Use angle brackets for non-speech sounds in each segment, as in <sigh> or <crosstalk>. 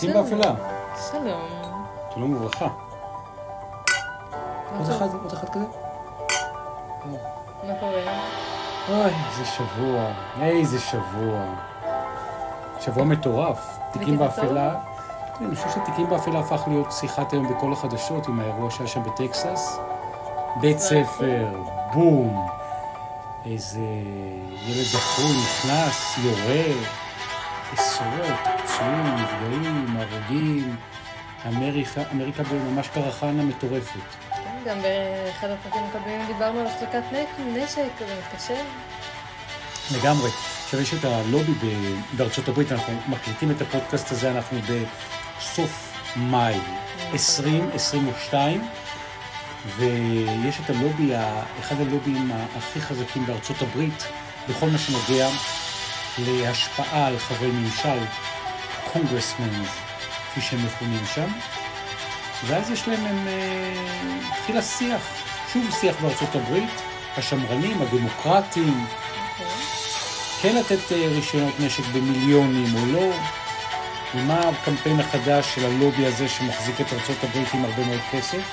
תיקים באפלה. שלום. שלום וברכה. עוד אחד, עוד אחד כזה? מה קורה? אוי, איזה שבוע, איזה שבוע. שבוע מטורף. תיקים באפלה. כן, אני חושב שתיקים באפלה הפך להיות שיחת היום בכל החדשות עם האירוע שהיה שם בטקסס. בית ספר, בום. איזה ילד דחוי נכנס, יורה, עשרות, פצועים, נפגעים, הרוגים. אמריקה, אמריקה ממש קרחנה מטורפת. כן, גם באחד הפרקים הקודמים דיברנו על החזקת נשק, זה מתקשר. לגמרי. עכשיו יש את הלובי בארצות הברית, אנחנו מקליטים את הפודקאסט הזה, אנחנו בסוף מאי 2022, ויש את הלובי, אחד הלובים הכי חזקים בארצות הברית, בכל מה שנוגע להשפעה על חברי ממשל, קונגרסמנס, כפי שהם מכונים שם. ואז יש להם, הם, אה, התחיל השיח, שוב שיח בארצות הברית, השמרנים, הדמוקרטים, כן לתת אה, רישיונות נשק במיליונים או לא, ומה הקמפיין החדש של הלובי הזה שמחזיק את ארצות הברית עם הרבה מאוד כסף,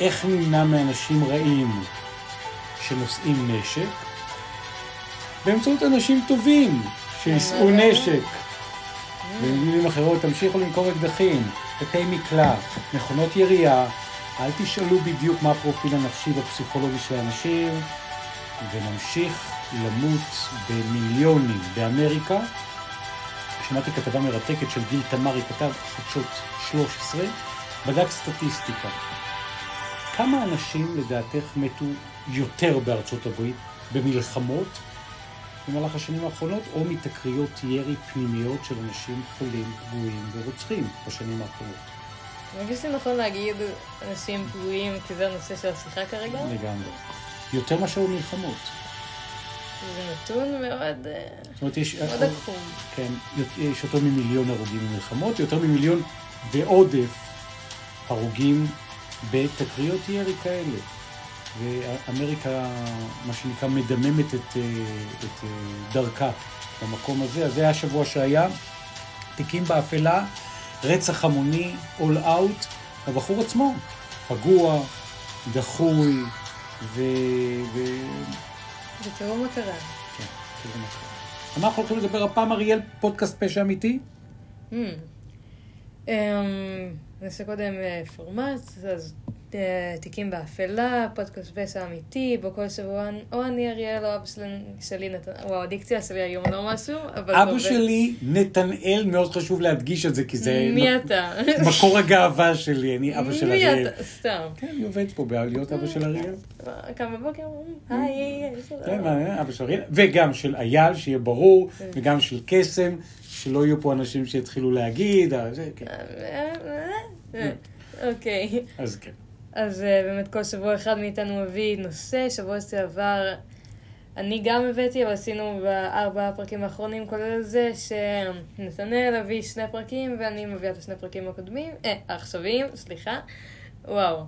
איך נמנע מאנשים רעים שנושאים נשק, באמצעות אנשים טובים שיישאו כן, נשק. במילים אחרות, תמשיכו למכור אקדחים, בתי מקלע, מכונות ירייה, אל תשאלו בדיוק מה הפרופיל הנפשי והפסיכולוגי של האנשים, ונמשיך למות במיליונים באמריקה. שמעתי כתבה מרתקת של גיל תמרי, כתב חדשות 13, בדק סטטיסטיקה. כמה אנשים לדעתך מתו יותר בארצות הברית במלחמות במהלך השנים האחרונות, או מתקריות ירי פנימיות של אנשים חולים, פגועים ורוצחים בשנים האחרונות? מרגיש לי נכון להגיד אנשים פגועים, כי זה הנושא של השיחה כרגע? לגמרי. יותר מאשר במלחמות. זה נתון מאוד אה, זאת אומרת, יש... מאוד עקום. כן, יש יותר ממיליון הרוגים במלחמות, יותר ממיליון בעודף הרוגים בתקריות ירי כאלה. ואמריקה, מה שנקרא, מדממת את, אה, את אה, דרכה במקום הזה. אז זה היה השבוע שהיה. תיקים באפלה, רצח המוני, all out, הבחור עצמו, פגוע, דחוי, ו... ו... ותראו מה קרה. כן, תראו מה קרה. על מה אנחנו הולכים לדבר הפעם, אריאל? פודקאסט פשע אמיתי? Hmm. אמ, נעשה קודם אה, פורמט, אז אה, תיקים באפלה, פודקאסט פסע אמיתי, בו כל שבוע או אני אריאל או אבא שלי, נתן... וואו, הדיקציה שלי היום לא משהו, אבל... אבא שלי, נתנאל, מאוד חשוב להדגיש את זה, כי זה מי אתה? מקור הגאווה שלי, אני אבא של מי אריאל. אתה? סתם. כן, אני עובד פה להיות אבא של אריאל. קם בבוקר, אומרים, היי. כן, מה, אבא של אריאל, וגם של אייל, שיהיה ברור, כן. וגם של קסם, שלא יהיו פה אנשים שיתחילו להגיד, אה, זה, כן. אה, אה, אוקיי. אז כן. אז אה, באמת כל שבוע אחד מאיתנו מביא נושא, שבוע שעבר אני גם הבאתי, אבל עשינו בארבעה הפרקים האחרונים, כולל זה שנתנאל הביא שני פרקים ואני מביאה את השני פרקים הקודמים, אה, העכשוויים, סליחה. וואו.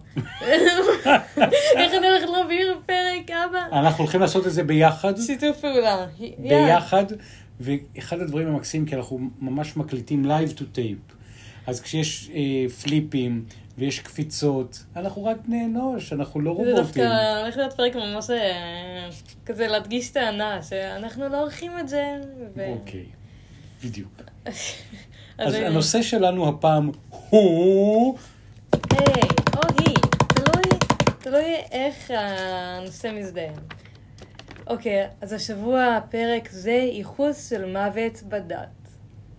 איך אני הולכת להעביר פרק, אבא? אנחנו הולכים לעשות את זה ביחד. שיתוף פעולה. ביחד, ואחד הדברים המקסימים, כי אנחנו ממש מקליטים live to tape, אז כשיש אה, פליפים ויש קפיצות, אנחנו רק בני אנוש, אנחנו לא זה רובוטים. דווקא הולך להיות פרק ממש אה, כזה להדגיש טענה, שאנחנו לא עורכים את זה. ו- אוקיי, בדיוק. <laughs> אז הנושא שלנו הפעם הוא... היי, או היא, תלוי, תלוי איך הנושא מזדהה. אוקיי, אז השבוע הפרק זה ייחוס של מוות בדת.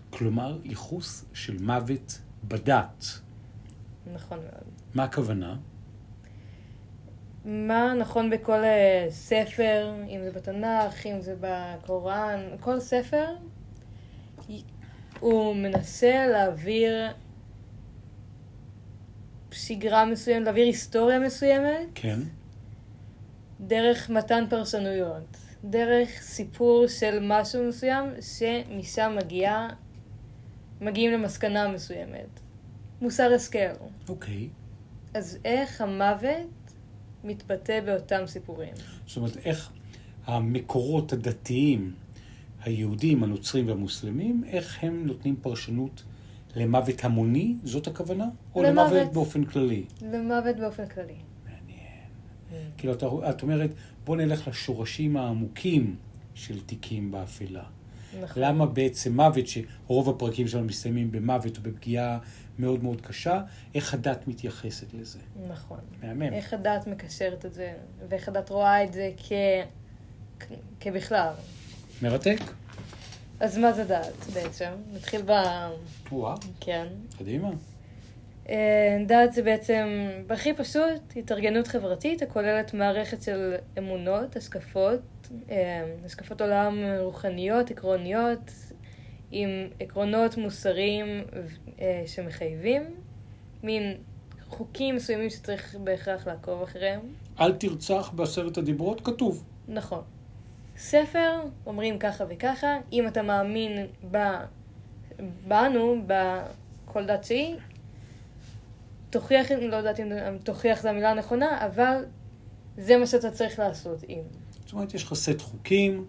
כלומר, ייחוס של מוות בדת. נכון מאוד. מה הכוונה? מה נכון בכל אה, ספר, אם זה בתנ"ך, אם זה בקוראן, כל ספר, הוא מנסה להעביר שגרה מסוימת, להעביר היסטוריה מסוימת, כן. דרך מתן פרשנויות, דרך סיפור של משהו מסוים, שמשם מגיע, מגיעים למסקנה מסוימת. מוסר השכל. אוקיי. אז איך המוות מתבטא באותם סיפורים? זאת אומרת, איך המקורות הדתיים, היהודים, הנוצרים והמוסלמים, איך הם נותנים פרשנות למוות המוני, זאת הכוונה? או למוות. למוות באופן כללי? למוות באופן כללי. מעניין. כאילו, אתה, את אומרת, בוא נלך לשורשים העמוקים של תיקים באפלה. נכון. למה בעצם מוות, שרוב הפרקים שלנו מסתיימים במוות או בפגיעה מאוד מאוד קשה, איך הדת מתייחסת לזה? נכון. מהמם. איך הדת מקשרת את זה, ואיך הדת רואה את זה כ... כ... כבכלל. מרתק? אז מה זה דת בעצם? נתחיל ב... וואה, כן. קדימה. אה, דת זה בעצם, בהכי פשוט, התארגנות חברתית הכוללת מערכת של אמונות, השקפות, אה, השקפות עולם רוחניות, עקרוניות, עם עקרונות מוסריים אה, שמחייבים, מין חוקים מסוימים שצריך בהכרח לעקוב אחריהם. אל תרצח בעשרת הדיברות, כתוב. נכון. ספר, אומרים ככה וככה, אם אתה מאמין ב... בנו, בכל דת שהיא, תוכיח, לא יודעת אם תוכיח זו המילה הנכונה, אבל זה מה שאתה צריך לעשות אם. זאת אומרת, יש לך סט חוקים,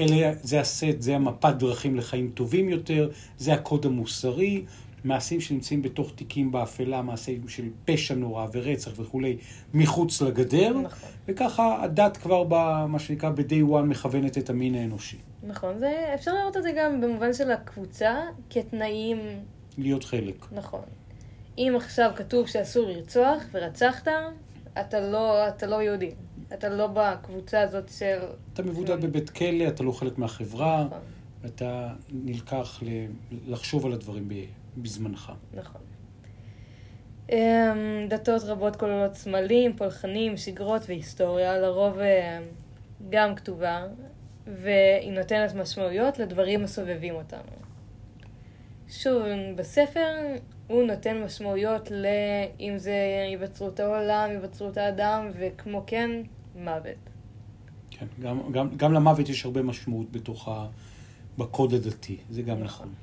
אלה, זה הסט, זה המפת דרכים לחיים טובים יותר, זה הקוד המוסרי, מעשים שנמצאים בתוך תיקים באפלה, מעשים של פשע נורא ורצח וכולי, מחוץ לגדר, נכון. וככה הדת כבר, במה שנקרא, ב-day one מכוונת את המין האנושי. נכון, זה, אפשר לראות את זה גם במובן של הקבוצה כתנאים, להיות חלק. נכון. אם עכשיו כתוב שאסור לרצוח ורצחת, אתה לא, אתה לא יהודי. אתה לא בקבוצה הזאת של... אתה מבודד בבית כלא, אתה לא חלק מהחברה, נכון, אתה נלקח ל- לחשוב על הדברים ב- בזמנך. נכון. אמ, דתות רבות כוללות סמלים, פולחנים, שגרות והיסטוריה, לרוב אמ, גם כתובה, והיא נותנת משמעויות לדברים הסובבים אותנו. שוב, בספר הוא נותן משמעויות ל... אם זה היווצרות העולם, היווצרות האדם, וכמו כן, מוות. כן, גם, גם, גם למוות יש הרבה משמעות בתוך ה... בקוד הדתי, זה גם נכון,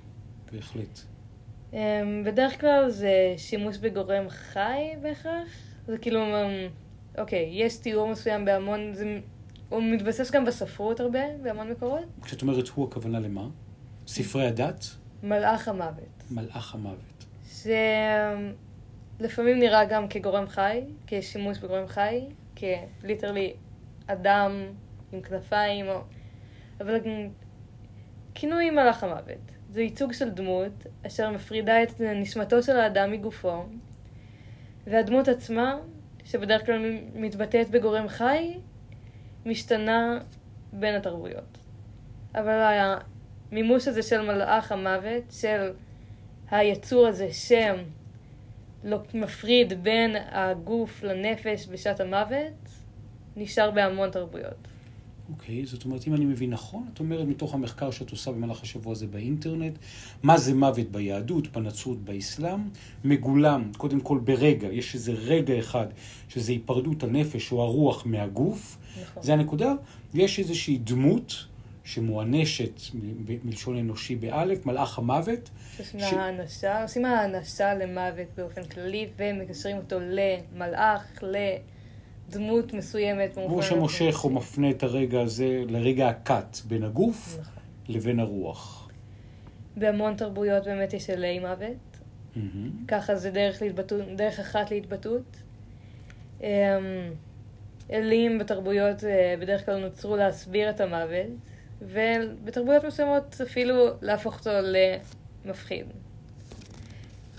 בהחלט. אמ, בדרך כלל זה שימוש בגורם חי בהכרח. זה כאילו, אמ, אוקיי, יש תיאור מסוים בהמון, זה, הוא מתבסס גם בספרות הרבה, בהמון מקורות. כשאת אומרת הוא, הכוונה למה? ספרי הדת? מלאך המוות. מלאך המוות. שלפעמים נראה גם כגורם חי, כשימוש בגורם חי, כליטרלי אדם עם כנפיים, או... אבל כינוי מלאך המוות. זה ייצוג של דמות אשר מפרידה את נשמתו של האדם מגופו, והדמות עצמה, שבדרך כלל מתבטאת בגורם חי, משתנה בין התרבויות. אבל המימוש הזה של מלאך המוות, של היצור הזה שמפריד בין הגוף לנפש בשעת המוות, נשאר בהמון תרבויות. אוקיי, זאת אומרת, אם אני מבין נכון, את אומרת מתוך המחקר שאת עושה במהלך השבוע הזה באינטרנט, מה זה מוות ביהדות, בנצרות, באסלאם, מגולם, קודם כל ברגע, יש איזה רגע אחד, שזה היפרדות הנפש או הרוח מהגוף, נכון. זה הנקודה, ויש איזושהי דמות שמואנשת מלשון אנושי באלף, מלאך המוות, עושים ש- לה האנשה, עושים האנשה למוות באופן כללי, ומקשרים אותו למלאך, לדמות מסוימת. הוא שמושך או מפנה את הרגע הזה לרגע הקאט בין הגוף נכון. לבין הרוח. בהמון תרבויות באמת יש אלי מוות. מהמם. ככה זה דרך, להתבטאות, דרך אחת להתבטאות. אמ, אלים בתרבויות אה, בדרך כלל נוצרו להסביר את המוות, ובתרבויות מסוימות אפילו להפוך אותו למפחיד.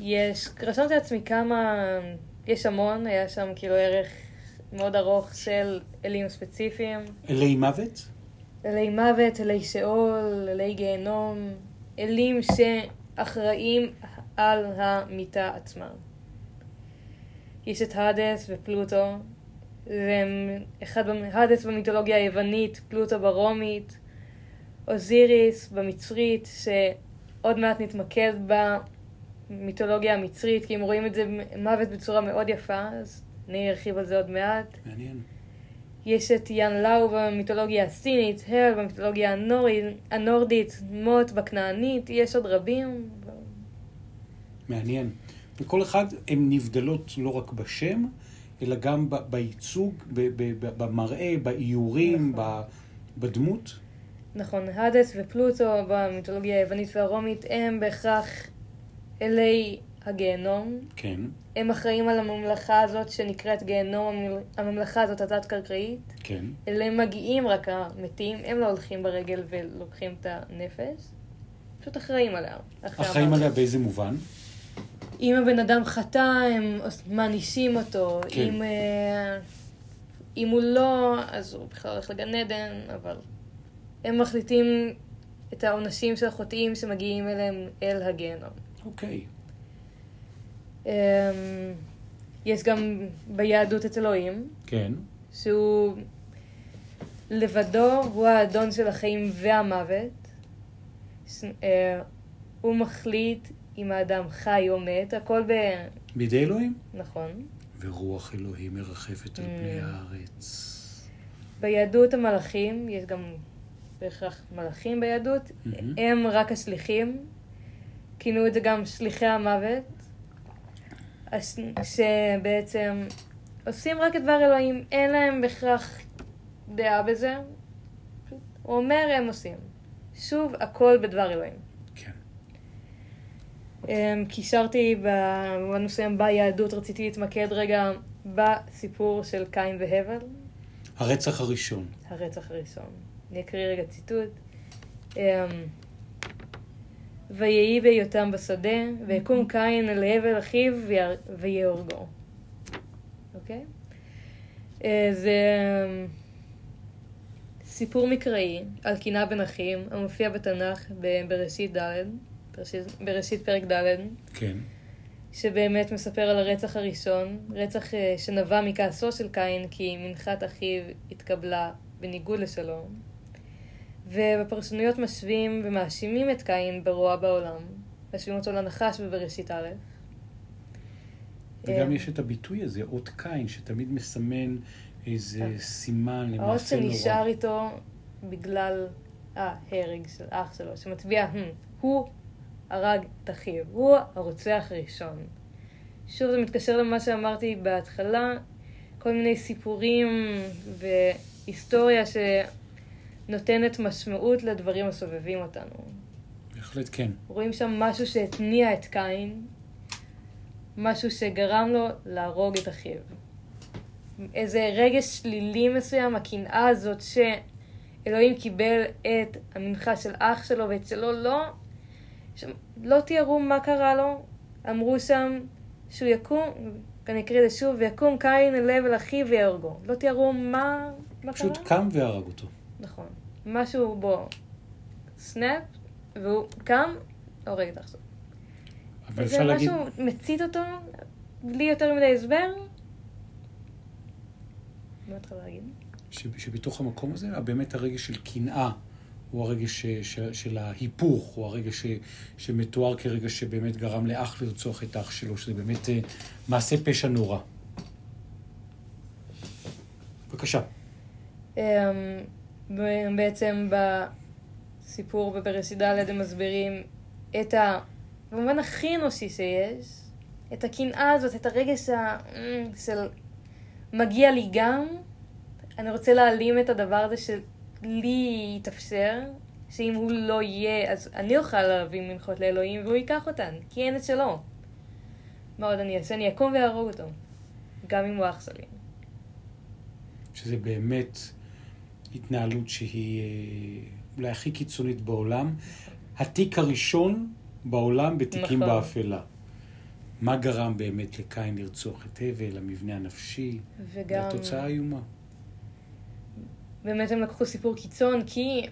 יש, רשמתי לעצמי כמה, יש המון, היה שם כאילו ערך מאוד ארוך של אלים ספציפיים. אלי מוות? אלי מוות, אלי שאול, אלי גיהנום, אלים שאחראים על המיטה עצמה. יש את האדס ופלוטו, והם אחד, האדס במיתולוגיה היוונית, פלוטו ברומית, אוזיריס במצרית, שעוד מעט נתמקד במיתולוגיה המצרית, כי הם רואים את זה מוות בצורה מאוד יפה, אז אני ארחיב על זה עוד מעט. מעניין. יש את יאן לאו במיתולוגיה הסינית, הל במיתולוגיה הנורית, הנורדית, מוט בכנענית, יש עוד רבים. מעניין. וכל אחד הן נבדלות לא רק בשם, אלא גם בייצוג, במראה, באיורים, נכון. בדמות. נכון, האדס ופלוטו במיתולוגיה היוונית והרומית הם בהכרח אלי הגיהנום. כן, הם אחראים על הממלכה הזאת שנקראת גיהנום, הממל- הממלכה הזאת התת-קרקעית. כן. אליהם מגיעים רק המתים, הם לא הולכים ברגל ולוקחים את הנפש. פשוט אחראים עליה. אחראים. עליה באיזה מובן? אם הבן אדם חטא, הם מענישים אותו. כן. אם, אה, אם הוא לא, אז הוא בכלל הולך לגן עדן, אבל הם מחליטים את העונשים של החוטאים שמגיעים אליהם אל הגיהנום. אוקיי. אמ, יש גם ביהדות את אלוהים, כן. שהוא לבדו, הוא האדון של החיים והמוות. אה, הוא מחליט אם האדם חי או מת, הכל ב... בידי אלוהים? נכון. ורוח אלוהים מרחפת על. פני הארץ. ביהדות המלאכים, יש גם בהכרח מלאכים ביהדות, מהמם. הם רק השליחים. כינו את זה גם שליחי המוות, הש- שבעצם עושים רק את דבר אלוהים, אין להם בהכרח דעה בזה. הוא אומר, הם עושים. שוב, הכל בדבר אלוהים. כן. אמ, קישרתי במובן מסוים ביהדות, רציתי להתמקד רגע בסיפור של קין והבל. הרצח הראשון. הרצח הראשון. אני אקריא רגע ציטוט. אמ, ויהי בהיותם בשדה, ויקום קין אל הבל אחיו ויהורגו. אוקיי? אה, זה אמ, סיפור מקראי על קנאה בין אחים, המופיע בתנ"ך בראשית ד', בראשית, בראשית פרק ד', כן. שבאמת מספר על הרצח הראשון, רצח אה, שנבע מכעסו של קין כי מנחת אחיו התקבלה בניגוד לשלום. ובפרשנויות משווים ומאשימים את קין ברוע בעולם. משווים אותו לנחש בבראשית א'. וגם אה, יש את הביטוי הזה, אות קין, שתמיד מסמן איזה אה. סימן האות למעשה נורא. שנשאר איתו בגלל ההרג של אח שלו, שמצביע, "הם, הוא הרג את אחיו, הוא הרוצח הראשון. שוב, זה מתקשר למה שאמרתי בהתחלה, כל מיני סיפורים והיסטוריה שנותנת משמעות לדברים הסובבים אותנו. בהחלט כן. רואים שם משהו שהתניע את קין, משהו שגרם לו להרוג את אחיו. איזה רגש שלילי מסוים, הקנאה הזאת שאלוהים קיבל את המנחה של אח שלו ואת שלו לא, שם, לא תיארו מה קרה לו, אמרו שם שהוא יקום, אני אקריא את זה שוב, ויקום קין אל לב אל אחיו ויהרגו. לא תיארו מה, מה קרה. פשוט קם והרג אותו. נכון. משהו בו סנאפ, והוא קם, הורג את עכשיו. אבל זה אפשר להגיד, משהו מצית אותו, בלי יותר מדי הסבר. מה התחלת להגיד? שבתוך המקום הזה, באמת הרגש של קנאה הוא הרגש ש- של ההיפוך, הוא הרגש ש- שמתואר כרגש שבאמת גרם לאח לרצוח את האח שלו, שזה באמת אה, מעשה פשע נורא. בבקשה. בעצם בסיפור בבראשית ד' הם מסבירים את ה... במובן הכי אנושי שיש, את הקנאה הזאת, את הרגש ה... אמ, של מגיע לי גם, אני רוצה להעלים את הדבר הזה שלי יתאפשר, שאם הוא לא יהיה, אז אני אוכל להביא מנחות לאלוהים והוא ייקח אותן, כי אין את שלו. מה עוד אני אעשה? אני אקום ואהרוג אותו, גם אם הוא אח שלי. שזה באמת התנהלות שהיא אה, אולי הכי קיצונית בעולם. התיק הראשון בעולם בתיקים נכון. באפלה. מה גרם באמת לקין לרצוח את הבל, המבנה הנפשי? וגם... והתוצאה איומה. באמת הם לקחו סיפור קיצון, כי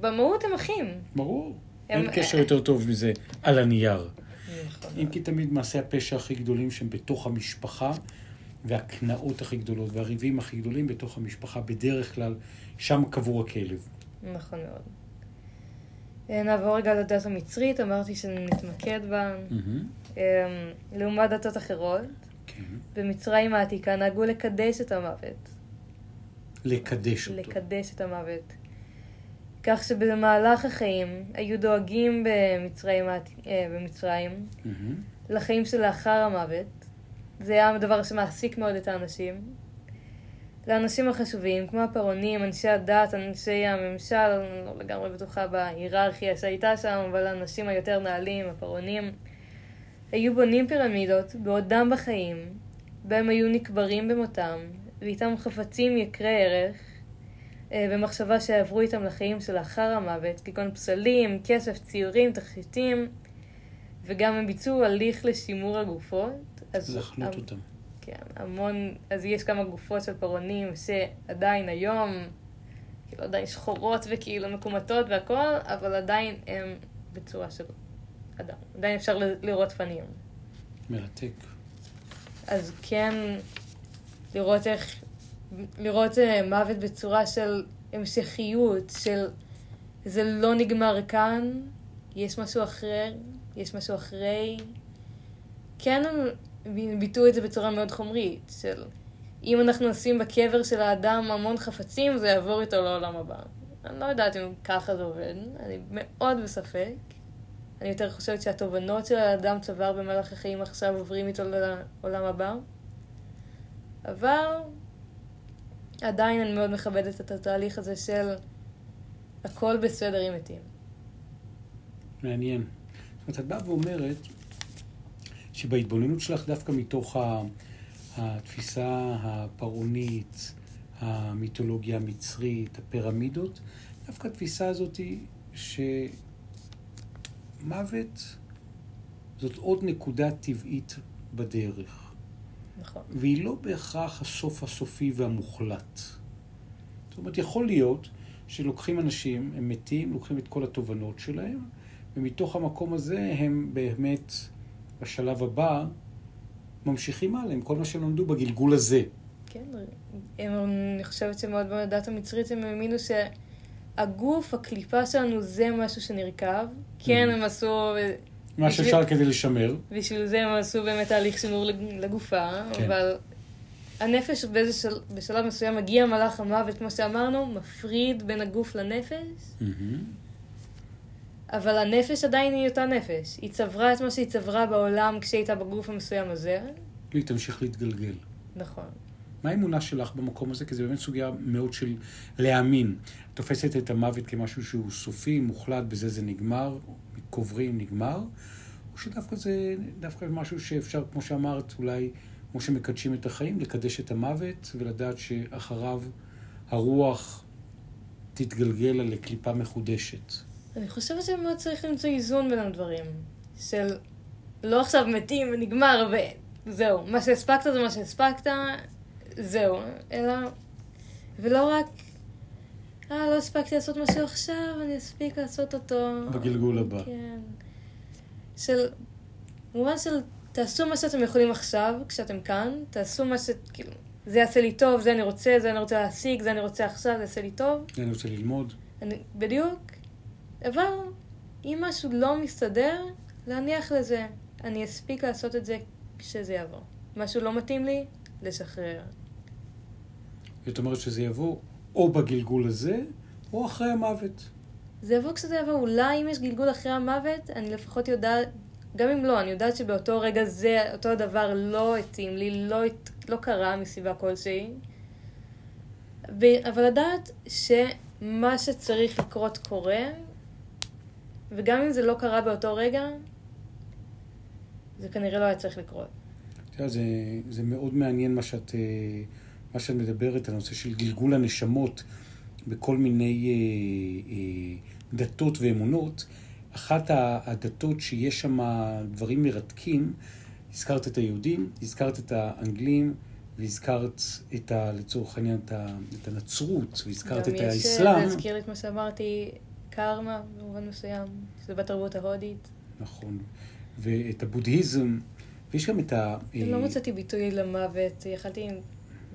במהות הם אחים. ברור. הם- אין קשר יותר טוב מזה על הנייר. נכון. אם כי תמיד מעשי הפשע הכי גדולים שהם בתוך המשפחה, והקנאות הכי גדולות, והריבים הכי גדולים בתוך המשפחה, בדרך כלל, שם קבור הכלב. נכון מאוד. אה, נעבור רגע לדת המצרית, אמרתי שנתמקד בה. אה, לעומת דתות אחרות, כן. במצרים העתיקה נהגו לקדש את המוות. לקדש אותו. לקדש את המוות. כך שבמהלך החיים היו דואגים במצרים, אה, במצרים מהמם. לחיים שלאחר המוות. זה היה הדבר שמעסיק מאוד את האנשים. לאנשים החשובים, כמו הפרעונים, אנשי הדת, אנשי הממשל, אני לא לגמרי בטוחה בהיררכיה שהייתה שם, אבל האנשים היותר נעלים, הפרעונים, היו בונים פירמידות בעודם בחיים, בהם היו נקברים במותם, ואיתם חפצים יקרי ערך, אה, במחשבה שיעברו איתם לחיים שלאחר המוות, כגון פסלים, כסף, ציורים, תכשיטים, וגם הם ביצעו הליך לשימור הגופות. אז לחנות אותם. כן, המון, אז יש כמה גופות של פרעונים שעדיין היום, כאילו עדיין שחורות וכאילו מקומטות והכל, אבל עדיין הם בצורה של אדם. עדיין אפשר לראות פנים. מרתק. אז כן, לראות איך, לראות אה, מוות בצורה של המשכיות, של זה לא נגמר כאן, יש משהו אחר, יש משהו אחרי. כן, ביטאו את זה בצורה מאוד חומרית, של אם אנחנו נשים בקבר של האדם המון חפצים, זה יעבור איתו לעולם הבא. אני לא יודעת אם ככה זה עובד, אני מאוד בספק. אני יותר חושבת שהתובנות של האדם צבר במהלך החיים עכשיו עוברים איתו לעולם הבא. אבל עדיין אני מאוד מכבדת את התהליך הזה של הכל בסדר עם מתים. מעניין. זאת אומרת, את באה ואומרת שבהתבוננות שלך דווקא מתוך התפיסה הפרעונית, המיתולוגיה המצרית, הפירמידות, דווקא התפיסה הזאת היא שמוות זאת עוד נקודה טבעית בדרך. נכון. והיא לא בהכרח הסוף הסופי והמוחלט. זאת אומרת, יכול להיות שלוקחים אנשים, הם מתים, לוקחים את כל התובנות שלהם, ומתוך המקום הזה הם באמת, בשלב הבא, ממשיכים הלאה עם כל מה שהם למדו בגלגול הזה. כן, הם, אני חושבת שמאוד בדת המצרית הם האמינו שהגוף, הקליפה שלנו, זה משהו שנרקב. כן, mm. הם עשו... מה שאפשר כדי לשמר. בשביל זה הם עשו באמת תהליך שימור לגופה, כן. אבל הנפש באיזה של... בשלב מסוים מגיע מלאך המוות, כמו שאמרנו, מפריד בין הגוף לנפש. Mm-hmm. אבל הנפש עדיין היא אותה נפש. היא צברה את מה שהיא צברה בעולם כשהיא הייתה בגוף המסוים הזה. והיא תמשיך להתגלגל. נכון. מה האמונה שלך במקום הזה? כי זו באמת סוגיה מאוד של להאמין. תופסת את המוות כמשהו שהוא סופי, מוחלט, בזה זה נגמר, קוברים, נגמר, או שדווקא זה דווקא משהו שאפשר, כמו שאמרת, אולי, כמו שמקדשים את החיים, לקדש את המוות ולדעת שאחריו הרוח תתגלגל לקליפה מחודשת. אני חושבת שמאוד צריך למצוא איזון בין הדברים. של לא עכשיו מתים ונגמר וזהו, מה שהספקת זה מה שהספקת, זהו, אלא... ולא רק, אה, לא הספקתי לעשות משהו עכשיו, אני אספיק לעשות אותו. בגלגול הבא. כן. של, במובן של, תעשו מה שאתם יכולים עכשיו, כשאתם כאן, תעשו מה ש... כאילו, זה יעשה לי טוב, זה אני רוצה, זה אני רוצה להשיג, זה אני רוצה עכשיו, זה יעשה לי טוב. אני רוצה ללמוד. אני, בדיוק. אבל אם משהו לא מסתדר, להניח לזה. אני אספיק לעשות את זה כשזה יבוא. משהו לא מתאים לי, לשחרר. זאת אומרת שזה יבוא או בגלגול הזה, או אחרי המוות. זה יבוא כשזה יבוא. אולי אם יש גלגול אחרי המוות, אני לפחות יודעת, גם אם לא, אני יודעת שבאותו רגע זה, אותו הדבר לא התאים לי, לא, לא קרה מסיבה כלשהי. אבל לדעת שמה שצריך לקרות קורה, וגם אם זה לא קרה באותו רגע, זה כנראה לא היה צריך לקרות. תראה, זה, זה מאוד מעניין מה שאת, אה, מה שאת מדברת, הנושא של גלגול הנשמות בכל מיני אה, אה, דתות ואמונות. אחת הדתות שיש שם דברים מרתקים, הזכרת את היהודים, הזכרת את האנגלים, והזכרת את ה, לצורך העניין את, ה, את הנצרות, והזכרת את האסלאם. גם יש, זה הזכיר לי את מה שאמרתי, קרמה במובן מסוים, שזה בתרבות ההודית. נכון. ואת הבודהיזם, ויש גם את ה... לא מצאתי ביטוי למוות, יכלתי, אני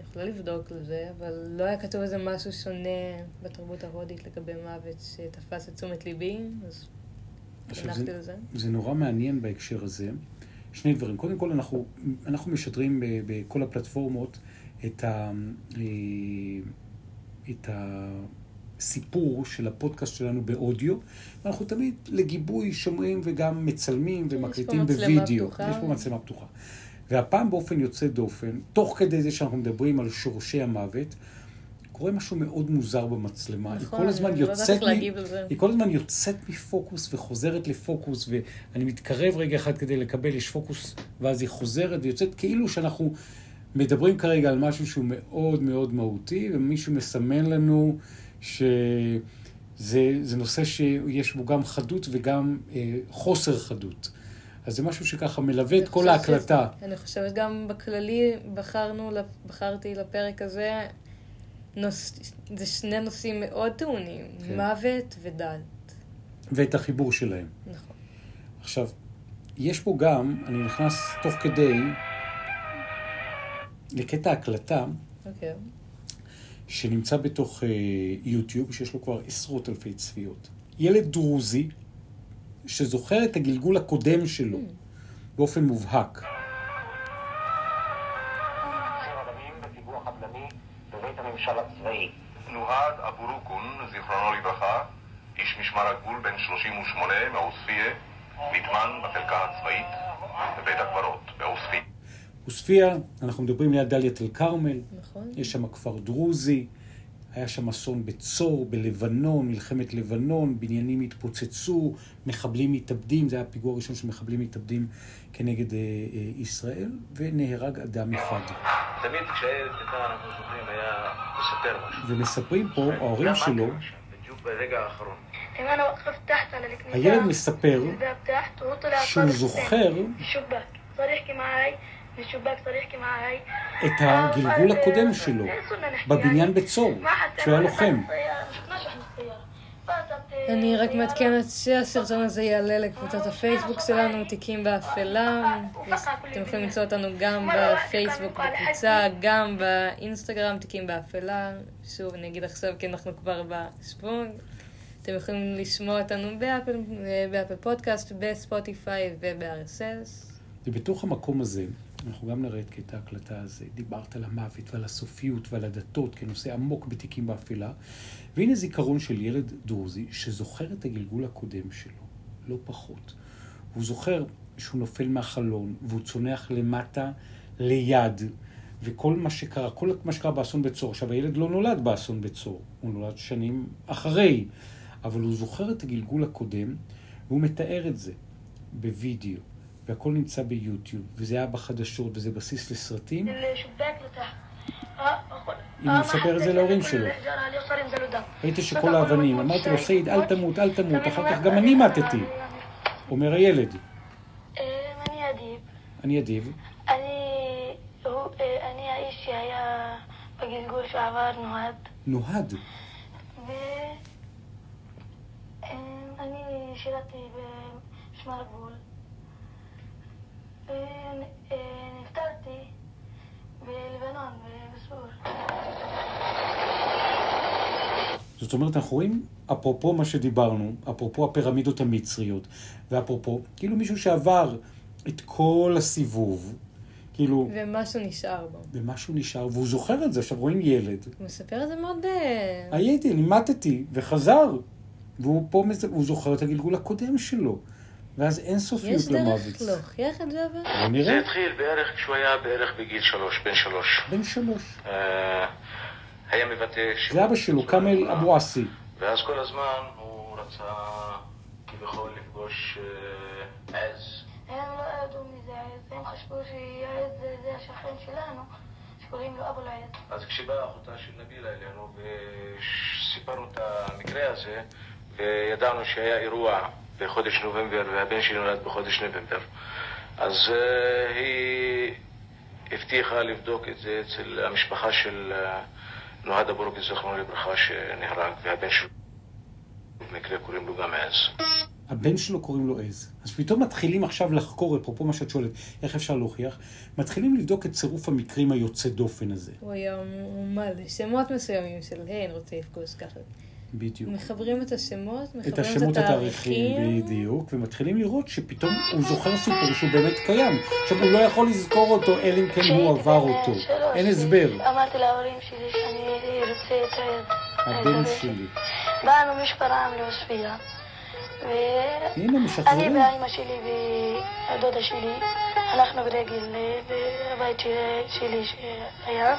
יכולה לבדוק לזה, אבל לא היה כתוב איזה משהו שונה בתרבות ההודית לגבי מוות שתפס את תשומת ליבי, אז הנחתי לזה. זה נורא מעניין בהקשר הזה. שני דברים. קודם כל, אנחנו, אנחנו משדרים בכל הפלטפורמות את ה... אה, את ה... סיפור של הפודקאסט שלנו באודיו, ואנחנו תמיד לגיבוי שומעים וגם מצלמים ומקליטים בווידאו. יש פה מצלמה פתוחה. והפעם באופן יוצא דופן, תוך כדי זה שאנחנו מדברים על שורשי המוות, קורה משהו מאוד מוזר במצלמה. היא נכון, כל הזמן אני לא יודעת יוצאת איך להגיב לזה. היא כל הזמן יוצאת מפוקוס וחוזרת לפוקוס, ואני מתקרב רגע אחד כדי לקבל, יש פוקוס, ואז היא חוזרת ויוצאת, כאילו שאנחנו מדברים כרגע על משהו שהוא מאוד מאוד מהותי, ומישהו מסמן לנו שזה זה נושא שיש בו גם חדות וגם אה, חוסר חדות. אז זה משהו שככה מלווה את כל ההקלטה. שזה- אני חושבת גם בכללי בחרנו, בחרתי לפרק הזה, נוס, זה שני נושאים מאוד טעונים, כן. מוות ודת. ואת החיבור שלהם. נכון. עכשיו, יש פה גם, אני נכנס תוך כדי לקטע הקלטה אוקיי. שנמצא בתוך אה, יוטיוב, שיש לו כבר עשרות אלפי צפיות. ילד דרוזי שזוכר את הגלגול הקודם שלו באופן מובהק. נוהד אבו רוקון, זיכרונו לברכה, איש משמר הגבול בן 38 מעוספיא, נטמן בחלקה הצבאית בבית הקברות בעוספיא. עוספיא, אנחנו מדברים ליד דאלית אל כרמל, נכון. יש שם כפר דרוזי, היה שם אסון בצור, בלבנון, מלחמת לבנון, בניינים התפוצצו, מחבלים מתאבדים, זה היה הפיגוע הראשון של מחבלים מתאבדים כנגד אה, אה, ישראל, ונהרג אדם אחד. תמיד כשהילד קטן, אנחנו זוכרים, היה מספר משהו. ומספרים פה, כן, ההורים שלו... בדיוק ברגע האחרון. הילד מספר שהוא זוכר את הגלגול הקודם שלו, בבניין בצור, כשהוא היה לוחם. אני רק מעדכנת שהסרטון הזה יעלה לקבוצת הפייסבוק שלנו, תיקים באפלה. אתם יכולים למצוא אותנו גם בפייסבוק בקבוצה, גם באינסטגרם, תיקים באפלה. שוב, אני אגיד עכשיו כי אנחנו כבר בשוונג. אתם יכולים לשמוע אותנו באפל, באפל פודקאסט, בספוטיפיי וב-RSS. ובתוך המקום הזה, אנחנו גם נראה את קטע ההקלטה הזה. דיברת על המוות ועל הסופיות ועל הדתות כנושא עמוק בתיקים באפלה. והנה זיכרון של ילד דרוזי שזוכר את הגלגול הקודם שלו, לא פחות. הוא זוכר שהוא נופל מהחלון והוא צונח למטה ליד, וכל מה שקרה, כל מה שקרה באסון בצור. עכשיו, הילד לא נולד באסון בצור, הוא נולד שנים אחרי, אבל הוא זוכר את הגלגול הקודם, והוא מתאר את זה בווידאו, והכל נמצא ביוטיוב, וזה היה בחדשות, וזה בסיס לסרטים. אם הוא מספר את זה להורים שלו. ראית שכל האבנים, אמרתי לו, סעיד, אל תמות, אל תמות, אחר כך גם אני מתתי. אומר הילד. אני אדיב. אני אדיב. אני האיש שהיה בגלגול שעבר נוהד. נוהד? ואני שירתי במשמר הגבול. נפטרתי בלבנון, בסור. זאת אומרת, אנחנו רואים, אפרופו מה שדיברנו, אפרופו הפירמידות המצריות, ואפרופו, כאילו מישהו שעבר את כל הסיבוב, כאילו, ומשהו נשאר בו. ומשהו נשאר, והוא זוכר את זה. עכשיו רואים ילד, הוא מספר את זה מאוד... אה, הייתי, אני מתתי, וחזר. והוא פה, הוא זוכר את הגלגול הקודם שלו. ואז אין יש סופיות דרך למוות. להוכיח את זה אבל? בוא זה נראה. התחיל בערך כשהוא היה בערך בגיל שלוש, בן שלוש. בן שלוש. אה, היה מבטא... ש- זה אבא שלו, כאמל אבו עסי. ואז כל הזמן הוא רצה כביכול לפגוש אה, עז. הם לא ידעו מי זה העז, הם חשבו שהעז זה זה השכן שלנו, שקוראים לו אבו אל-עז. אז כשבאה אחותה של נבילה אלינו וסיפרנו את המקרה הזה וידענו שהיה אירוע בחודש נובמבר והבן שלי נולד בחודש נובמבר אז uh, היא הבטיחה לבדוק את זה אצל המשפחה של uh, נוהד אבורוקי זכרונו לברכה שנהרג והבן שלו במקרה קוראים לו גם עז. הבן שלו קוראים לו עז. אז פתאום מתחילים עכשיו לחקור, אפרופו מה שאת שואלת, איך אפשר להוכיח? מתחילים לבדוק את צירוף המקרים היוצא דופן הזה. הוא היה מלא שמות מסוימים של, היי, אני רוצה לפגוש ככה. בדיוק. מחברים את השמות, את מחברים השמות התאריכים, בדיוק, ומתחילים לראות שפתאום הוא זוכר סיפור שהוא באמת קיים. עכשיו, הוא לא יכול לזכור אותו, אלא אם כן הוא עבר אותו. אין הסבר. אמרתי להורים שלי שאני רוצה את העז. הבן. שלי. באנו משפרעם לעוספיא. הנה, ואני משחזרים. ואימא שלי והדודה שלי הלכנו ברגל לבית של- שלי שהיה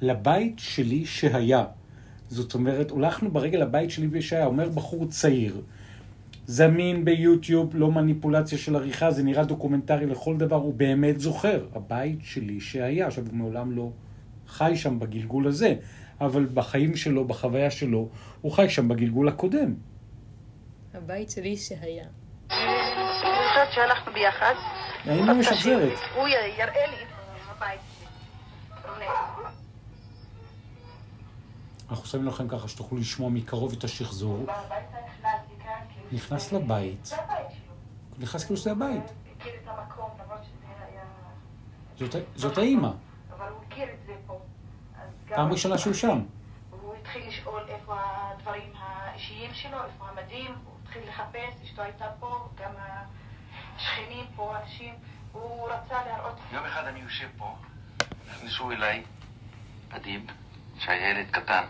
לבית שלי שהיה. זאת אומרת, הולכנו ברגל לבית שלי שהיה, אומר בחור צעיר. זמין ביוטיוב, לא מניפולציה של עריכה, זה נראה דוקומנטרי לכל דבר, הוא באמת זוכר. הבית שלי שהיה, עכשיו הוא מעולם לא חי שם בגלגול הזה, אבל בחיים שלו, בחוויה שלו, הוא חי שם בגלגול הקודם. הבית שלי שהיה. אני זוכרת שהלכנו ביחד. היינו משחזרת. הוא יראה לי אנחנו שמים לכם ככה שתוכלו לשמוע מקרוב את השחזור. נכנס לבית. נכנס כאילו שזה הבית. זאת, האימא. פעם ראשונה שהוא שם. הוא התחיל לשאול איפה הדברים האישיים שלו, איפה המדים, הוא התחיל לחפש, אשתו הייתה פה, גם השכנים פה, אנשים, הוא רצה להראות יום אחד אני יושב פה, נכנסו אליי אדיב, שהיה ילד קטן,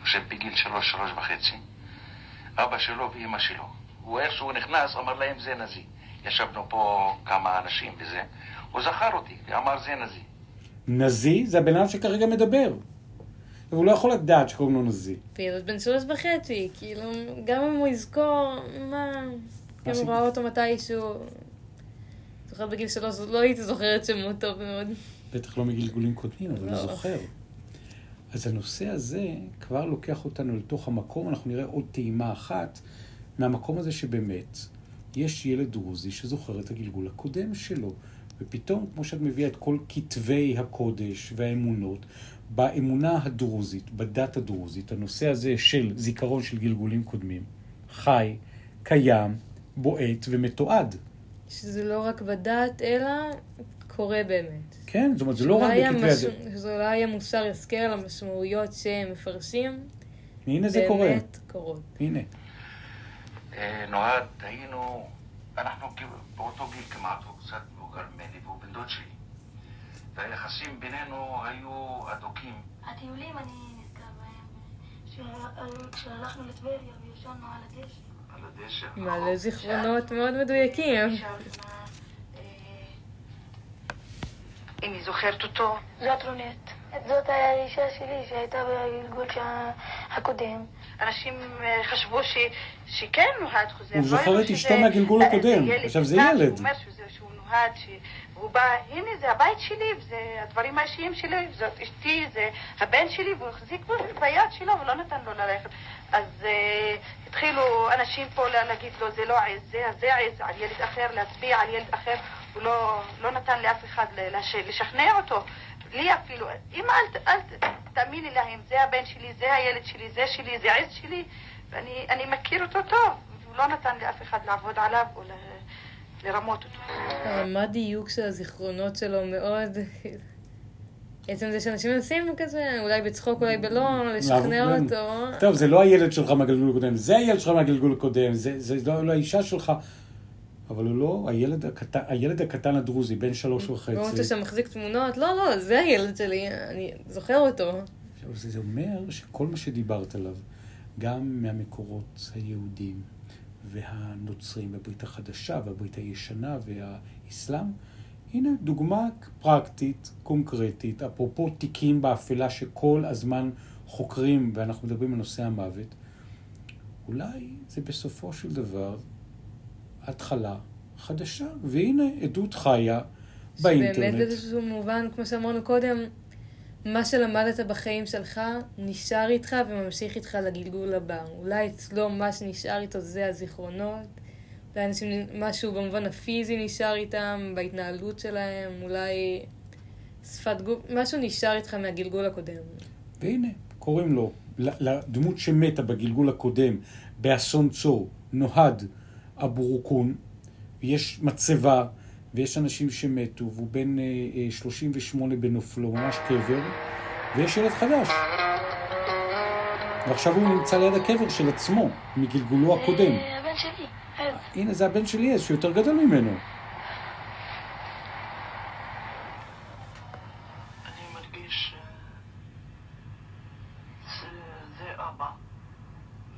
יושב בגיל שלוש, שלוש וחצי, אבא שלו ואימא שלו. הוא איך שהוא נכנס, אמר להם זה נזי. ישבנו פה כמה אנשים וזה, הוא זכר אותי, ואמר זה נזי. נזי זה הבן אדם שכרגע מדבר. והוא לא יכול לדעת שקוראים לו נזי. וילד בן שלוש וחצי, כאילו, גם אם הוא יזכור, מה... אם? הוא ראה אותו מתישהו... זוכר בגיל שלוש, לא הייתי זוכרת שמות טוב מאוד. בטח לא מגלגולים קודמים, אבל לא. הוא זוכר. אז הנושא הזה כבר לוקח אותנו לתוך המקום, אנחנו נראה עוד טעימה אחת מהמקום הזה שבאמת יש ילד דרוזי שזוכר את הגלגול הקודם שלו. ופתאום, כמו שאת מביאה את כל כתבי הקודש והאמונות, באמונה הדרוזית, בדת הדרוזית, הנושא הזה של זיכרון של גלגולים קודמים, חי, קיים, בועט ומתועד. שזה לא רק בדת, אלא קורה באמת. כן, זאת אומרת, זה לא רק שאולי בכתבי המש- הדת. שזה אולי יהיה מוסר השכל על המשמעויות שהם מפרשים, הנה זה קורה. באמת קורות. הנה. אה, נוהד, היינו, אנחנו כאילו באותו גיל כמעט, הוא קצת מבוגר ממני והוא בן דוד שלי. והיחסים בינינו היו אדוקים. הטיולים אני נזכר בהם, שה- כשהלכנו לטבריה וישנו על הדשא. על הדשא. מלא זיכרונות מאוד מדויקים. אם היא זוכרת אותו, זאת רונט. זאת האישה שלי שהייתה בגלגול הקודם. אנשים אה, חשבו ש, שכן נוהד חוזר. הוא לא זוכר את אשתו מהגלגול הקודם. עכשיו, זה ילד. הוא אומר שהוא נוהד, שהוא בא, הנה זה הבית שלי, וזה הדברים האישיים שלי, זאת אשתי, זה הבן שלי, והוא החזיק בו ביד שלו ולא נתן לו ללכת. אז אה, התחילו אנשים פה לה- להגיד לו, זה לא עז, זה, זה עז, על ילד אחר, להצביע על ילד אחר. הוא לא, לא נתן לאף אחד לשכנע אותו. לי אפילו, אמא, אל, אל תאמיני להם, זה הבן שלי, זה הילד שלי, זה שלי, זה עז שלי, ואני אני מכיר אותו טוב. הוא לא נתן לאף אחד לעבוד עליו או ל- לרמות אותו. הרמת דיוק של הזיכרונות שלו מאוד... עצם זה שאנשים מנסים כזה, אולי בצחוק, אולי בלא, לשכנע אותו. טוב, זה לא הילד שלך מהגלגול הקודם, זה הילד שלך מהגלגול הקודם, זה, זה לא, לא האישה שלך, אבל הוא לא, הילד הקטן, הילד הקטן הדרוזי, בן שלוש וחצי. שם מחזיק תמונות, לא, לא, זה הילד שלי, אני זוכר אותו. זה אומר שכל מה שדיברת עליו, גם מהמקורות היהודים והנוצרים בברית החדשה והברית הישנה והאסלאם, הנה דוגמה פרקטית, קונקרטית, אפרופו תיקים באפלה שכל הזמן חוקרים, ואנחנו מדברים על נושא המוות, אולי זה בסופו של דבר התחלה חדשה, והנה עדות חיה שבאמת באינטרנט. באיזשהו מובן, כמו שאמרנו קודם, מה שלמדת בחיים שלך נשאר איתך וממשיך איתך לגלגול הבא. אולי אצלו מה שנשאר איתו זה הזיכרונות, אולי אנשים, משהו במובן הפיזי נשאר איתם, בהתנהלות שלהם, אולי שפת גוף, משהו נשאר איתך מהגלגול הקודם. והנה, קוראים לו, לדמות שמתה בגלגול הקודם, באסון צור, נוהד אבו רוקון, ויש מצבה, ויש אנשים שמתו, והוא בן אה, אה, 38 בנופלו, ממש קבר, ויש ילד חדש. ועכשיו הוא נמצא ליד הקבר של עצמו, מגלגולו הקודם. זה הבן שלי. הנה, זה הבן שלי, אז שהוא יותר גדול ממנו. אני מרגיש אה, זה, זה אבא,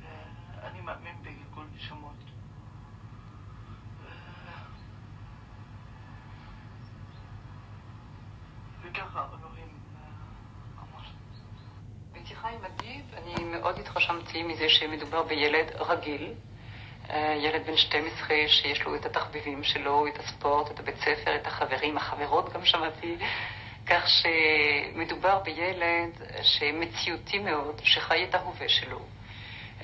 ואני מאמין בגלגול נשמות. ו- וככה אלוהים אה, אמר. בשיחה עם אביב, אני מאוד התרשמתי מזה שמדובר בילד רגיל. אה, ילד בן 12 שיש לו את התחביבים שלו, את הספורט, את הבית ספר, את החברים, החברות גם שמעתי. כך שמדובר בילד שמציאותי מאוד, שחי את ההווה שלו.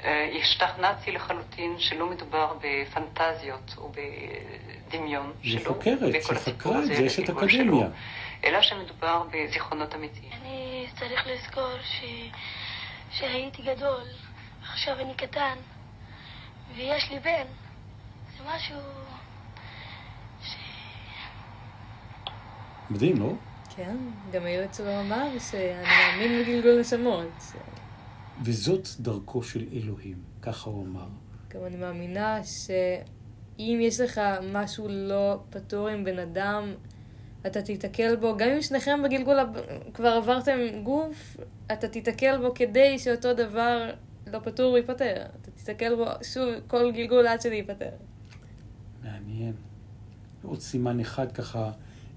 אה, השתכנעתי לחלוטין שלא מדובר בפנטזיות או בדמיון היא שלו. חוקרת, וכל היא חקרה את זה, יש את אקדמיה. שלו, אלא שמדובר בזיכרונות אמיתיים. אני צריך לזכור ש... שהייתי גדול, עכשיו אני קטן, ויש לי בן. זה משהו... ש... מדהים, לא? כן, גם היועץ שלו אמר שאני מאמין בגלגול נשמות. וזאת דרכו של אלוהים, ככה הוא אמר. גם אני מאמינה שאם יש לך משהו לא פתור עם בן אדם, אתה תיתקל בו, גם אם שניכם בגלגול כבר עברתם גוף, אתה תיתקל בו כדי שאותו דבר לא פתור הוא ייפתר. אתה תיתקל בו שוב כל גלגול עד שזה ייפתר. מעניין. עוד סימן אחד ככה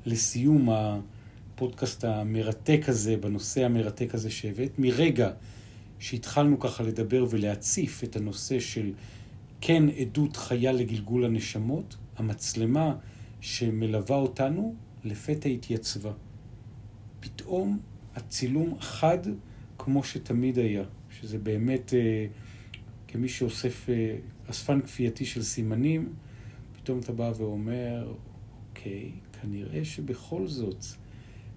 לסיום הפודקאסט המרתק הזה, בנושא המרתק הזה שהבאת. מרגע שהתחלנו ככה לדבר ולהציף את הנושא של כן עדות חיה לגלגול הנשמות, המצלמה שמלווה אותנו לפתע התייצבה. פתאום הצילום חד כמו שתמיד היה, שזה באמת, אה, כמי שאוסף אה, אספן כפייתי של סימנים, פתאום אתה בא ואומר, אוקיי, כנראה שבכל זאת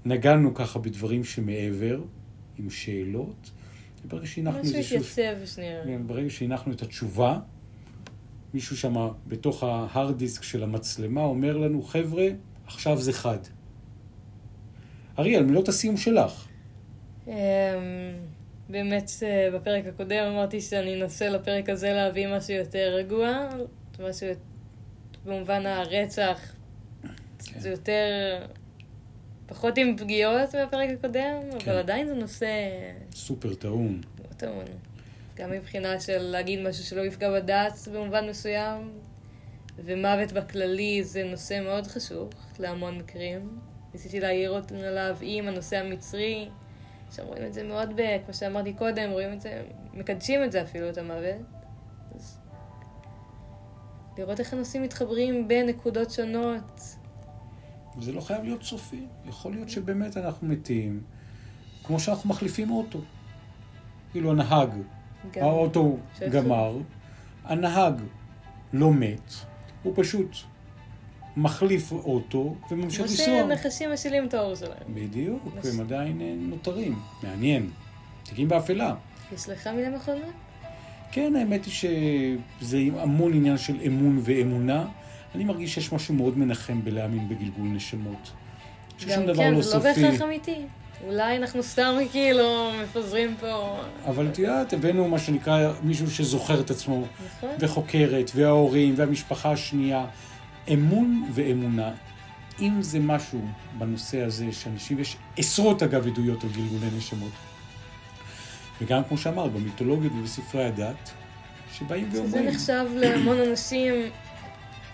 נגענו ככה בדברים שמעבר, עם שאלות, וברגע שהנחנו משהו איזשהו... התייצב שנייה. כן, ברגע שהנחנו את התשובה, מישהו שם בתוך ההארד דיסק של המצלמה אומר לנו, חבר'ה, עכשיו זה חד. אריאל, מילות הסיום שלך. אמ, באמת, אה, בפרק הקודם אמרתי שאני אנסה לפרק הזה להביא משהו יותר רגוע, משהו במובן הרצח, כן. זה יותר, פחות עם פגיעות מהפרק הקודם, כן. אבל עדיין זה נושא סופר טעון. טעון. גם מבחינה של להגיד משהו שלא יפגע בדת במובן מסוים, ומוות בכללי זה נושא מאוד חשוב להמון מקרים. ניסיתי להעיר אותנו עליו עם הנושא המצרי, עכשיו רואים את זה מאוד, ב, כמו שאמרתי קודם, רואים את זה, מקדשים את זה אפילו, את המוות. אז לראות איך הנושאים מתחברים בנקודות שונות. וזה לא חייב להיות סופי. יכול להיות שבאמת אנחנו מתים, כמו שאנחנו מחליפים אוטו. כאילו הנהג, גם- האוטו שעצוב. גמר, הנהג לא מת, הוא פשוט מחליף אוטו וממשיך כמו לנסוע. שנחשים משילים את האור שלהם. בדיוק, נס- והם עדיין אה, נותרים. מעניין. תיקים באפלה. יש לך מילים אחרונות? כן, האמת היא שזה המון עניין של אמון ואמונה. אני מרגיש שיש משהו מאוד מנחם בלהאמין בגלגול נשמות. ששום גם דבר כן, לא זה לא סופי. בהכרח אמיתי. אולי אנחנו סתם כאילו מפזרים פה... אבל את יודעת, הבאנו מה שנקרא מישהו שזוכר את עצמו, נכון? וחוקרת, וההורים, והמשפחה השנייה. אמון ואמונה. אם זה משהו בנושא הזה, שאנשים, יש עשרות אגב עדויות על גלגולי נשמות. וגם כמו שאמרת, במיתולוגיות ובספרי הדת, שבאים ואומרים, נחשב להמון אנשים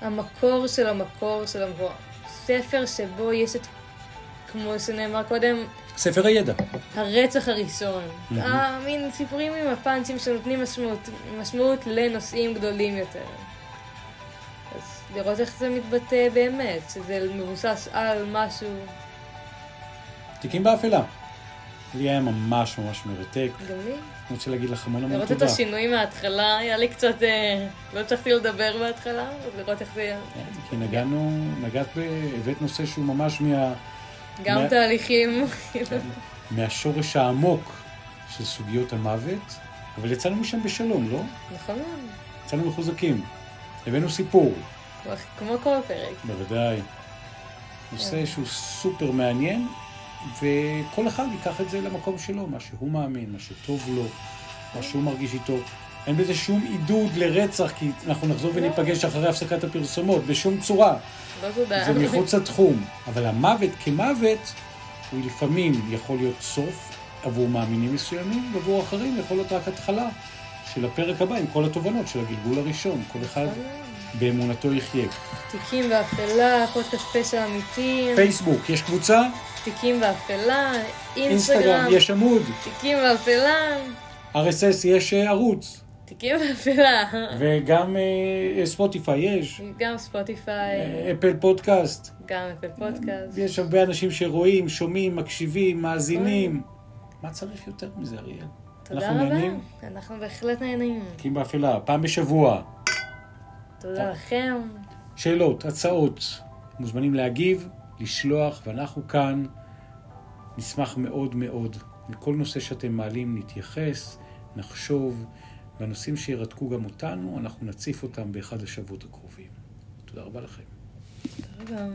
המקור של המקור של המקור. ספר שבו יש את, כמו שנאמר קודם, ספר הידע. הרצח הראשון. המין סיפורים עם הפאנצ'ים שנותנים משמעות, משמעות לנושאים גדולים יותר. לראות איך זה מתבטא באמת, שזה מבוסס על משהו. תיקים באפלה. לי היה ממש ממש מרתק. גם לי. אני רוצה להגיד לך המון המון לראות את תודה. השינוי מההתחלה, היה לי קצת... אה, לא הצלחתי לדבר בהתחלה, אז לראות איך זה... כן, כי נגענו, נגעת ב... הבאת נושא שהוא ממש מה... גם מה- תהליכים. <laughs> מהשורש העמוק של סוגיות המוות, אבל יצאנו משם בשלום, לא? נכון. יצאנו מחוזקים. הבאנו סיפור, כמו- כל פרק. בוודאי. נושא שהוא סופר מעניין, וכל אחד ייקח את זה למקום שלו, מה שהוא מאמין, מה שטוב לו, מה שהוא מרגיש איתו. אין בזה שום עידוד לרצח, כי אנחנו נחזור וניפגש אחרי הפסקת הפרסומות, בשום צורה. לא תודה. זה מחוץ לתחום. אבל המוות כמוות, הוא לפעמים יכול להיות סוף עבור מאמינים מסוימים, ועבור אחרים יכול להיות רק התחלה של הפרק הבא עם כל התובנות של הגלגול הראשון. כל אחד נכון מאוד. באמונתו יחיה. תיקים באפלה, פודקאסט פשע אמיתי, פייסבוק, יש קבוצה? תיקים באפלה, אינסטגרם, אינסטגרם, יש עמוד. תיקים באפלה, RSS, יש אה, ערוץ. תיקים באפלה. וגם אה, ספוטיפיי יש. גם ספוטיפיי, אפל פודקאסט. גם אפל פודקאסט. יש הרבה אנשים שרואים, שומעים, מקשיבים, מאזינים. מה צריך יותר מזה, אריאל? תודה אנחנו רבה. נהנים. אנחנו בהחלט נהנים. תיקים באפלה, פעם בשבוע. תודה לכם. שאלות, הצעות, מוזמנים להגיב, לשלוח, ואנחנו כאן נשמח מאוד מאוד. לכל נושא שאתם מעלים נתייחס, נחשוב, והנושאים שירתקו גם אותנו, אנחנו נציף אותם באחד השבועות הקרובים. תודה רבה לכם. תודה רבה.